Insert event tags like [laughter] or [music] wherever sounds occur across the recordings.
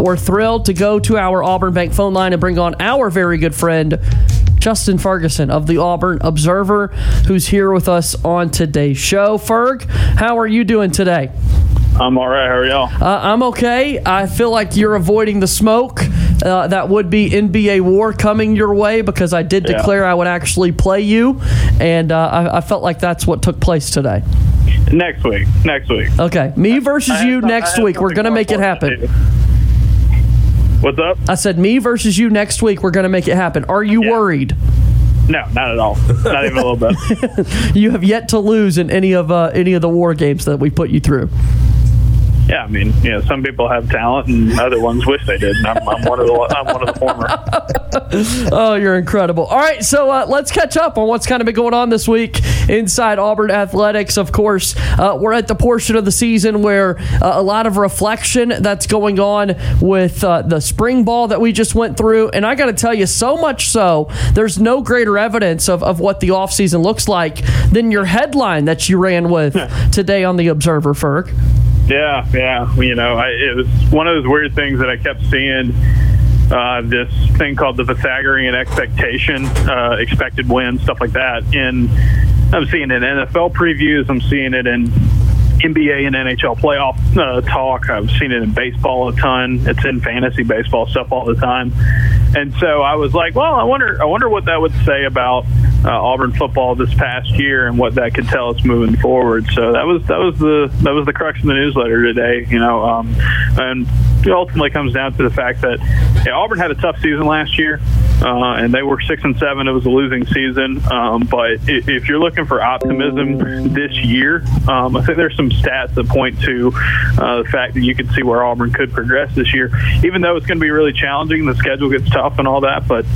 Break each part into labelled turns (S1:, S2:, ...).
S1: We're thrilled to go to our Auburn Bank phone line and bring on our very good friend, Justin Ferguson of the Auburn Observer, who's here with us on today's show. Ferg, how are you doing today?
S2: I'm all right. How are y'all?
S1: Uh, I'm okay. I feel like you're avoiding the smoke. Uh, that would be NBA war coming your way because I did
S2: Yeah.
S1: declare I would actually play you, and uh, I, I felt like that's what took place today.
S2: Next week. Next week.
S1: Okay, me versus you next week. We're gonna make it happen.
S2: To. What's up?
S1: I said me versus you next week. We're gonna make it happen. Are you
S2: Yeah.
S1: worried?
S2: No, not at all. Not even a little bit. [laughs]
S1: You have yet to lose in any of uh, any of the war games that we put you through.
S2: Yeah, I mean, you know, some people have talent, and other ones wish they did. I'm, I'm one of the I'm one of the former. [laughs]
S1: Oh, you're incredible. All right, so uh, let's catch up on what's kind of been going on this week inside Auburn athletics. Of course, uh, we're at the portion of the season where uh, a lot of reflection that's going on with uh, the spring ball that we just went through. And I got to tell you, so much so, there's no greater evidence of, of what the offseason looks like than your headline that you ran with today on the Observer, Ferg.
S2: Yeah, yeah. You know, I, it was one of those weird things that I kept seeing. Uh, this thing called the Pythagorean expectation, uh, expected win, stuff like that. And I'm seeing it in NFL previews. I'm seeing it in NBA and NHL playoff uh, talk. I've seen it in baseball a ton. It's in fantasy baseball stuff all the time. And so I was like, well, I wonder, I wonder what that would say about uh, Auburn football this past year and what that could tell us moving forward. So that was that was the that was the crux of the newsletter today. You know, um, and it ultimately comes down to the fact that yeah, Auburn had a tough season last year, uh, and they were six and seven. It was a losing season. Um, but i- if you're looking for optimism this year, um, I think there's some stats that point to uh, the fact that you can see where Auburn could progress this year, even though it's going to be really challenging. The schedule gets tough and all that, but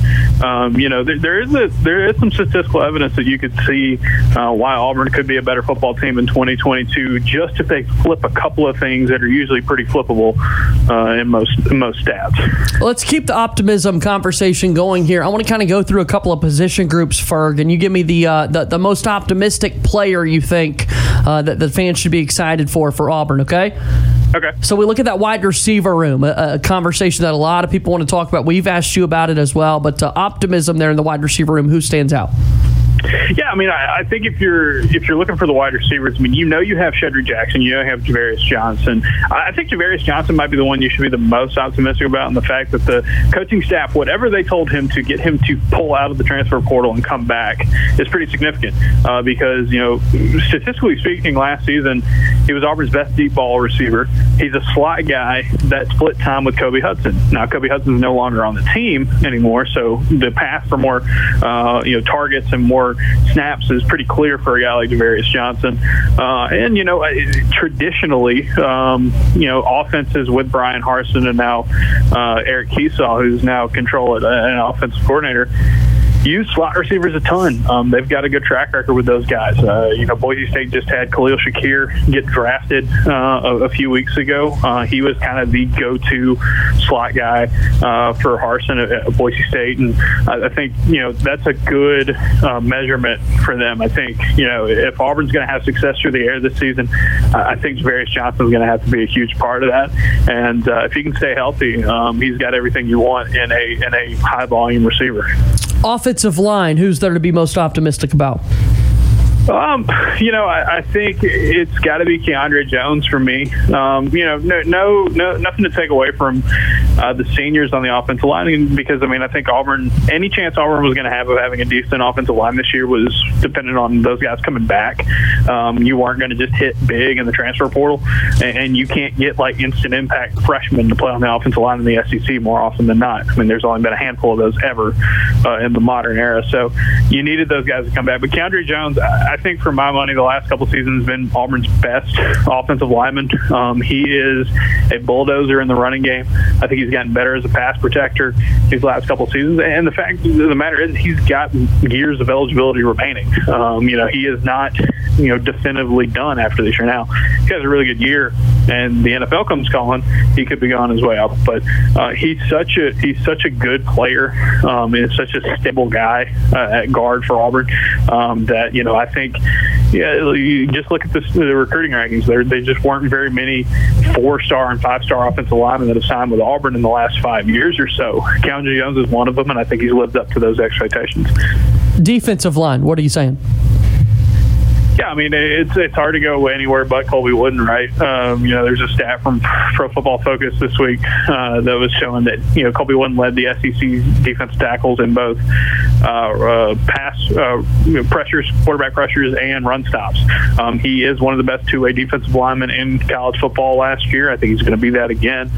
S2: um, you know there, there is a, there is some statistical evidence that you could see uh, why Auburn could be a better football team in 2022, just if they flip a couple of things that are usually pretty flippable uh, in most in most stats.
S1: Let's keep the optimism conversation going here. I want to kind of go through a couple of position groups, Ferg, and you give me the uh, the, the most optimistic player you think uh, that the fans should be excited for for Auburn. Okay.
S2: Okay.
S1: So we look at that wide receiver room, a, a conversation that a lot of people want to talk about. We've asked you about it as well, but uh, optimism there in the wide receiver room. Who stands out?
S2: Yeah, I mean, I, I think if you're if you're looking for the wide receivers, I mean, you know you have Shedrick Jackson, you know you have Ja'Varrius Johnson. I think Ja'Varrius Johnson might be the one you should be the most optimistic about, and the fact that the coaching staff, whatever they told him to get him to pull out of the transfer portal and come back, is pretty significant. Uh, because you know, statistically speaking, last season he was Auburn's best deep ball receiver. He's a slot guy that split time with Kobe Hudson. Now Kobe Hudson's no longer on the team anymore, so the path for more uh, you know targets and more snaps is pretty clear for a guy like Ja'Varrius Johnson. Uh, and you know, traditionally, um, you know, offenses with Bryan Harsin and now uh, Eric Kiesau, who's now control uh, an offensive coordinator use slot receivers a ton. Um, they've got a good track record with those guys. Uh, you know, Boise State just had Khalil Shakir get drafted uh, a, a few weeks ago. Uh, he was kind of the go-to slot guy uh, for Harsin at, at Boise State, and I, I think you know that's a good uh, measurement for them. I think you know if Auburn's going to have success through the air this season, I think Ja'Varrius Johnson is going to have to be a huge part of that. And uh, if he can stay healthy, um, he's got everything you want in a in a high volume receiver.
S1: Offensive line. Who's there to be most optimistic about?
S2: Um, you know, I, I think it's got to be Keandre Jones for me. Um, you know, no, no, no, nothing to take away from uh, the seniors on the offensive line because I mean, I think Auburn, any chance Auburn was going to have of having a decent offensive line this year was dependent on those guys coming back. Um, you weren't going to just hit big in the transfer portal, and, and you can't get like instant impact freshmen to play on the offensive line in the SEC more often than not. I mean, there's only been a handful of those ever uh, in the modern era, so you needed those guys to come back. But Keandre Jones, I, I think for my money, the last couple seasons has been Auburn's best offensive lineman. Um, he is a bulldozer in the running game. I think he's gotten better as a pass protector these last couple seasons. And the fact of the matter is, he's got years of eligibility remaining. Um, you know, he is not you know definitively done after this year. Now he has a really good year, and the NFL comes calling, he could be on his way out. But uh, he's such a he's such a good player, um, and such a stable guy uh, at guard for Auburn um, that you know I think yeah, you just look at this, the recruiting rankings. There, they just weren't very many four-star and five-star offensive linemen that have signed with Auburn in the last five years or so. Keandre Jones is one of them, and I think he's lived up to those expectations.
S1: Defensive line, what are you saying?
S2: Yeah, I mean it's it's hard to go anywhere but Colby Wooden, right? Um, you know, there's a stat from Pro Football Focus this week uh, that was showing that you know Colby Wooden led the SEC defense tackles in both uh, uh, pass uh, pressures, quarterback pressures, and run stops. Um, he is one of the best two-way defensive linemen in college football last year. I think he's going to be that again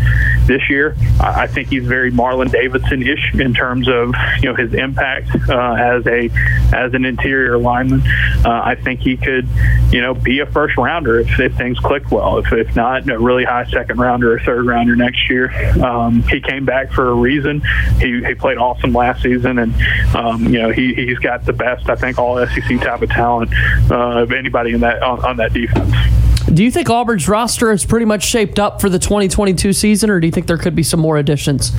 S2: this year. I think he's very Marlon Davidson-ish in terms of you know his impact uh, as a as an interior lineman. Uh, I think he could, you know, be a first rounder if, if things click well. If, if not, a really high second rounder or third rounder next year. Um, he came back for a reason. He, he played awesome last season, and um, you know he he's got the best, I think, all SEC type of talent uh, of anybody in that on, on that defense.
S1: Do you think Auburn's roster is pretty much shaped up for the 2022 season, or do you think there could be some more additions?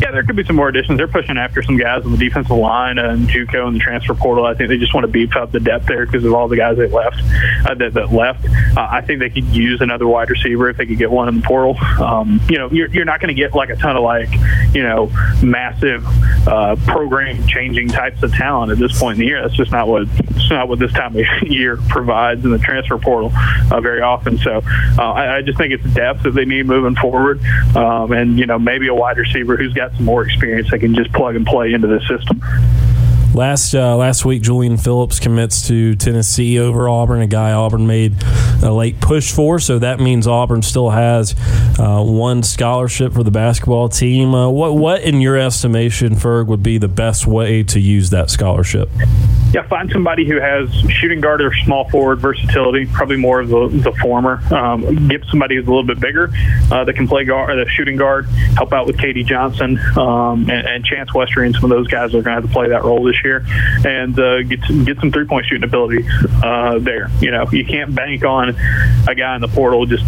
S2: Yeah, there could be some more additions. They're pushing after some guys on the defensive line and JUCO and the transfer portal. I think they just want to beef up the depth there because of all the guys that left. Uh, that, that left. Uh, I think they could use another wide receiver if they could get one in the portal. Um, you know, you're, you're not going to get like a ton of like you know massive uh, program changing types of talent at this point in the year. That's just not what it's not what this time of [laughs] year provides in the transfer portal uh, very often. So uh, I, I just think it's depth that they need moving forward, um, and you know maybe a wide receiver who's got got some more experience they can just plug and play into the system.
S3: Last uh, last week, Julian Phillips commits to Tennessee over Auburn, a guy Auburn made a late push for. So that means Auburn still has uh, one scholarship for the basketball team. Uh, what what in your estimation, Ferg, would be the best way to use that scholarship?
S2: Yeah, find somebody who has shooting guard or small forward versatility. Probably more of the, the former. Um, get somebody who's a little bit bigger uh, that can play guard, the shooting guard. Help out with KD Johnson um, and, and, Chance Westry and some of those guys are going to have to play that role this year, and uh, get get some three point shooting ability uh, there. You know, you can't bank on a guy in the portal just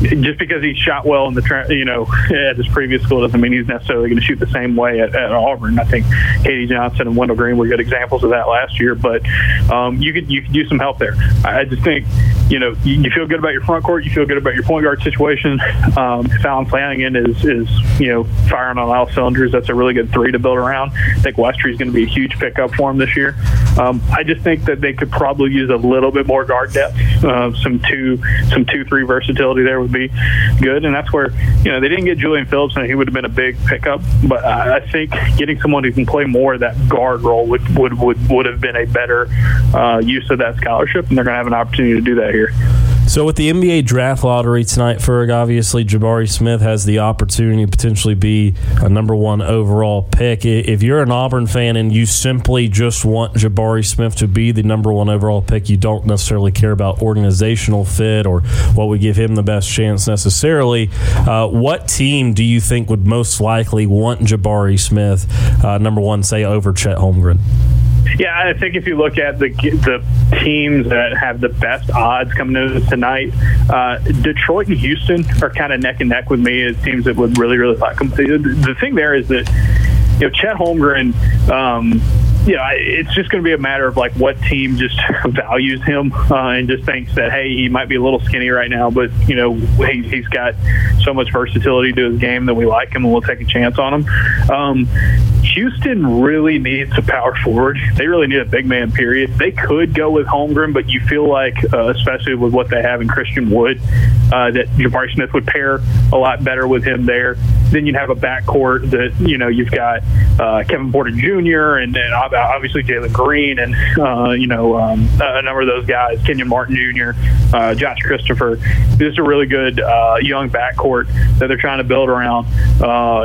S2: just because he shot well in the you know [laughs] at his previous school doesn't mean he's necessarily going to shoot the same way at, at Auburn. I think KD Johnson and Wendell Green were good examples of that last year, but um, you could you could use some help there. I just think you know you, feel good about your front court, you feel good about your point guard situation. Um, if Allen Flanigan is is you know firing on all cylinders, that's a really good three to build around. I think Westry is going to be a huge pickup for him this year. Um, I just think that they could probably use a little bit more guard depth, uh, some two some two three versatility there would be good, and that's where you know they didn't get Julian Phillips, and he would have been a big pickup. But I think getting someone who can play more of that guard role would would would, would have been a better uh, use of that scholarship, and they're going to have an opportunity to do that here.
S3: So with the NBA draft lottery tonight, Ferg, obviously Jabari Smith has the opportunity to potentially be a number one overall pick. If you're an Auburn fan and you simply just want Jabari Smith to be the number one overall pick, you don't necessarily care about organizational fit or what would give him the best chance necessarily. Uh, what team do you think would most likely want Jabari Smith, uh, number one, say over Chet Holmgren?
S2: Yeah, I think if you look at the the teams that have the best odds coming into tonight, uh, Detroit and Houston are kind of neck and neck with me as teams that would really, really like them. The thing there is that you know Chet Holmgren. Um, you know, it's just going to be a matter of like what team just [laughs] values him uh, and just thinks that hey, he might be a little skinny right now, but you know he, he's got so much versatility to his game that we like him and we'll take a chance on him. Um, Houston really needs a power forward. They really need a big man. Period. They could go with Holmgren, but you feel like, uh, especially with what they have in Christian Wood, uh, that Jabari Smith would pair a lot better with him there. Then you'd have a backcourt that you know you've got uh, Kevin Porter Jr. and, and obviously Jalen Green and uh, you know um, a number of those guys, Kenyon Martin Jr., uh, Josh Christopher. This is a really good uh, young backcourt that they're trying to build around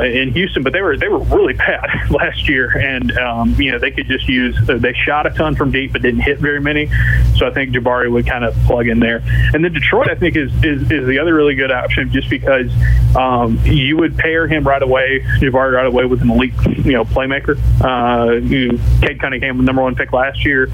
S2: in Houston, but they were they were really bad [laughs] last year, and um, you know they could just use. They shot a ton from deep, but didn't hit very many. So I think Jabari would kind of plug in there. And then Detroit, I think, is is, is the other really good option, just because um, you would pair him right away, Jabari right away with an elite, you know, playmaker. Uh, you, Cade Cunningham, the number one pick last year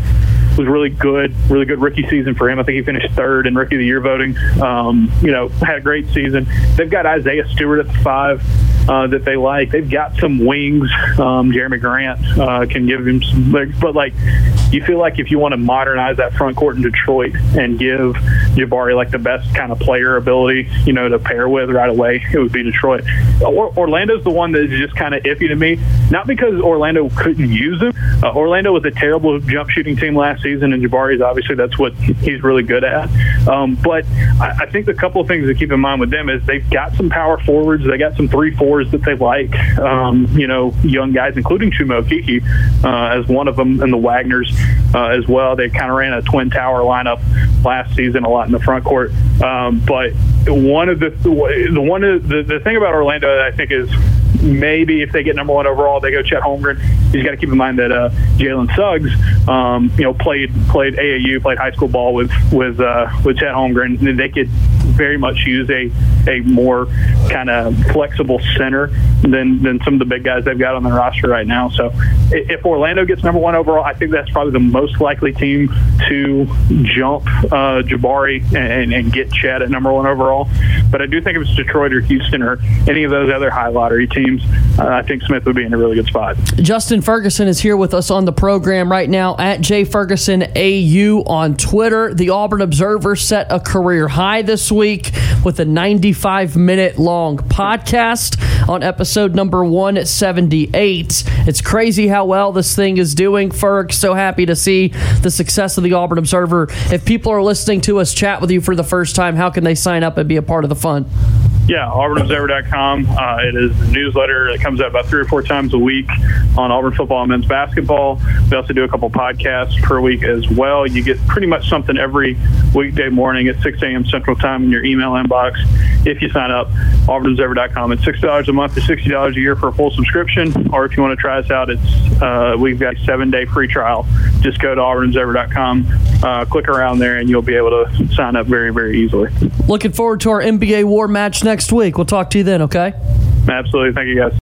S2: was really good, really good rookie season for him. I think he finished third in rookie of the year voting. Um, you know, had a great season. They've got Isaiah Stewart at the five uh, that they like. They've got some wings. Um, Jerami Grant uh, can give him some, but like you feel like if you want to modernize that front court in Detroit and give Jabari like the best kind of player ability, you know, to pair with right away, it would be Detroit. Or, Orlando's the one that is just kind of iffy to me, not because Orlando couldn't use him. Uh, Orlando was a terrible jump shooting team last season, and Jabari's obviously that's what he's really good at. Um, but I, I think the couple of things to keep in mind with them is they've got some power forwards, they got some three fours that they like. Um, you know, young guys, including Chuma Okeke, uh, as one of them, and the Wagners uh, as well. They kind of ran a twin tower lineup last season a lot in the front court. Um, but one of the the one of the, the thing about Orlando that I think is maybe if they get number one overall, they go Chet Holmgren. You got to keep in mind that uh, Jalen Suggs, um, you know, played played AAU, played high school ball with with uh, with Chet Holmgren. And they could very much use a a more kind of flexible center than than some of the big guys they've got on their roster right now. So if Orlando gets number one overall, I think that's probably the most likely team to jump uh, Jabari and, and get Chad at number one overall. But I do think if it's Detroit or Houston or any of those other high lottery teams, uh, I think Smith would be in a really good spot.
S1: Justin Ferguson is here with us on the program right now at J Ferguson AU on Twitter. The Auburn Observer set a career high this week with a 95 minute long podcast on episode number 178. It's crazy how well this thing is doing. Ferg, so happy to see the success of the Auburn Observer. If people are listening to us chat with you for the first time, how can they sign up and be a part of the fun?
S2: Yeah, auburnobserver.com. Uh, it is a newsletter that comes out about three or four times a week on Auburn football and men's basketball. We also do a couple podcasts per week as well. You get pretty much something every weekday morning at 6 a.m. Central Time in your email inbox if you sign up. auburnobserver.com. It's $6 a month or $60 a year for a full subscription. Or if you want to try us out, it's uh, we've got a seven-day free trial. Just go to auburnobserver.com, uh, click around there, and you'll be able to sign up very, very easily.
S1: Looking forward to our NBA War match next week. We'll talk to you then, okay?
S2: Absolutely. Thank you, guys.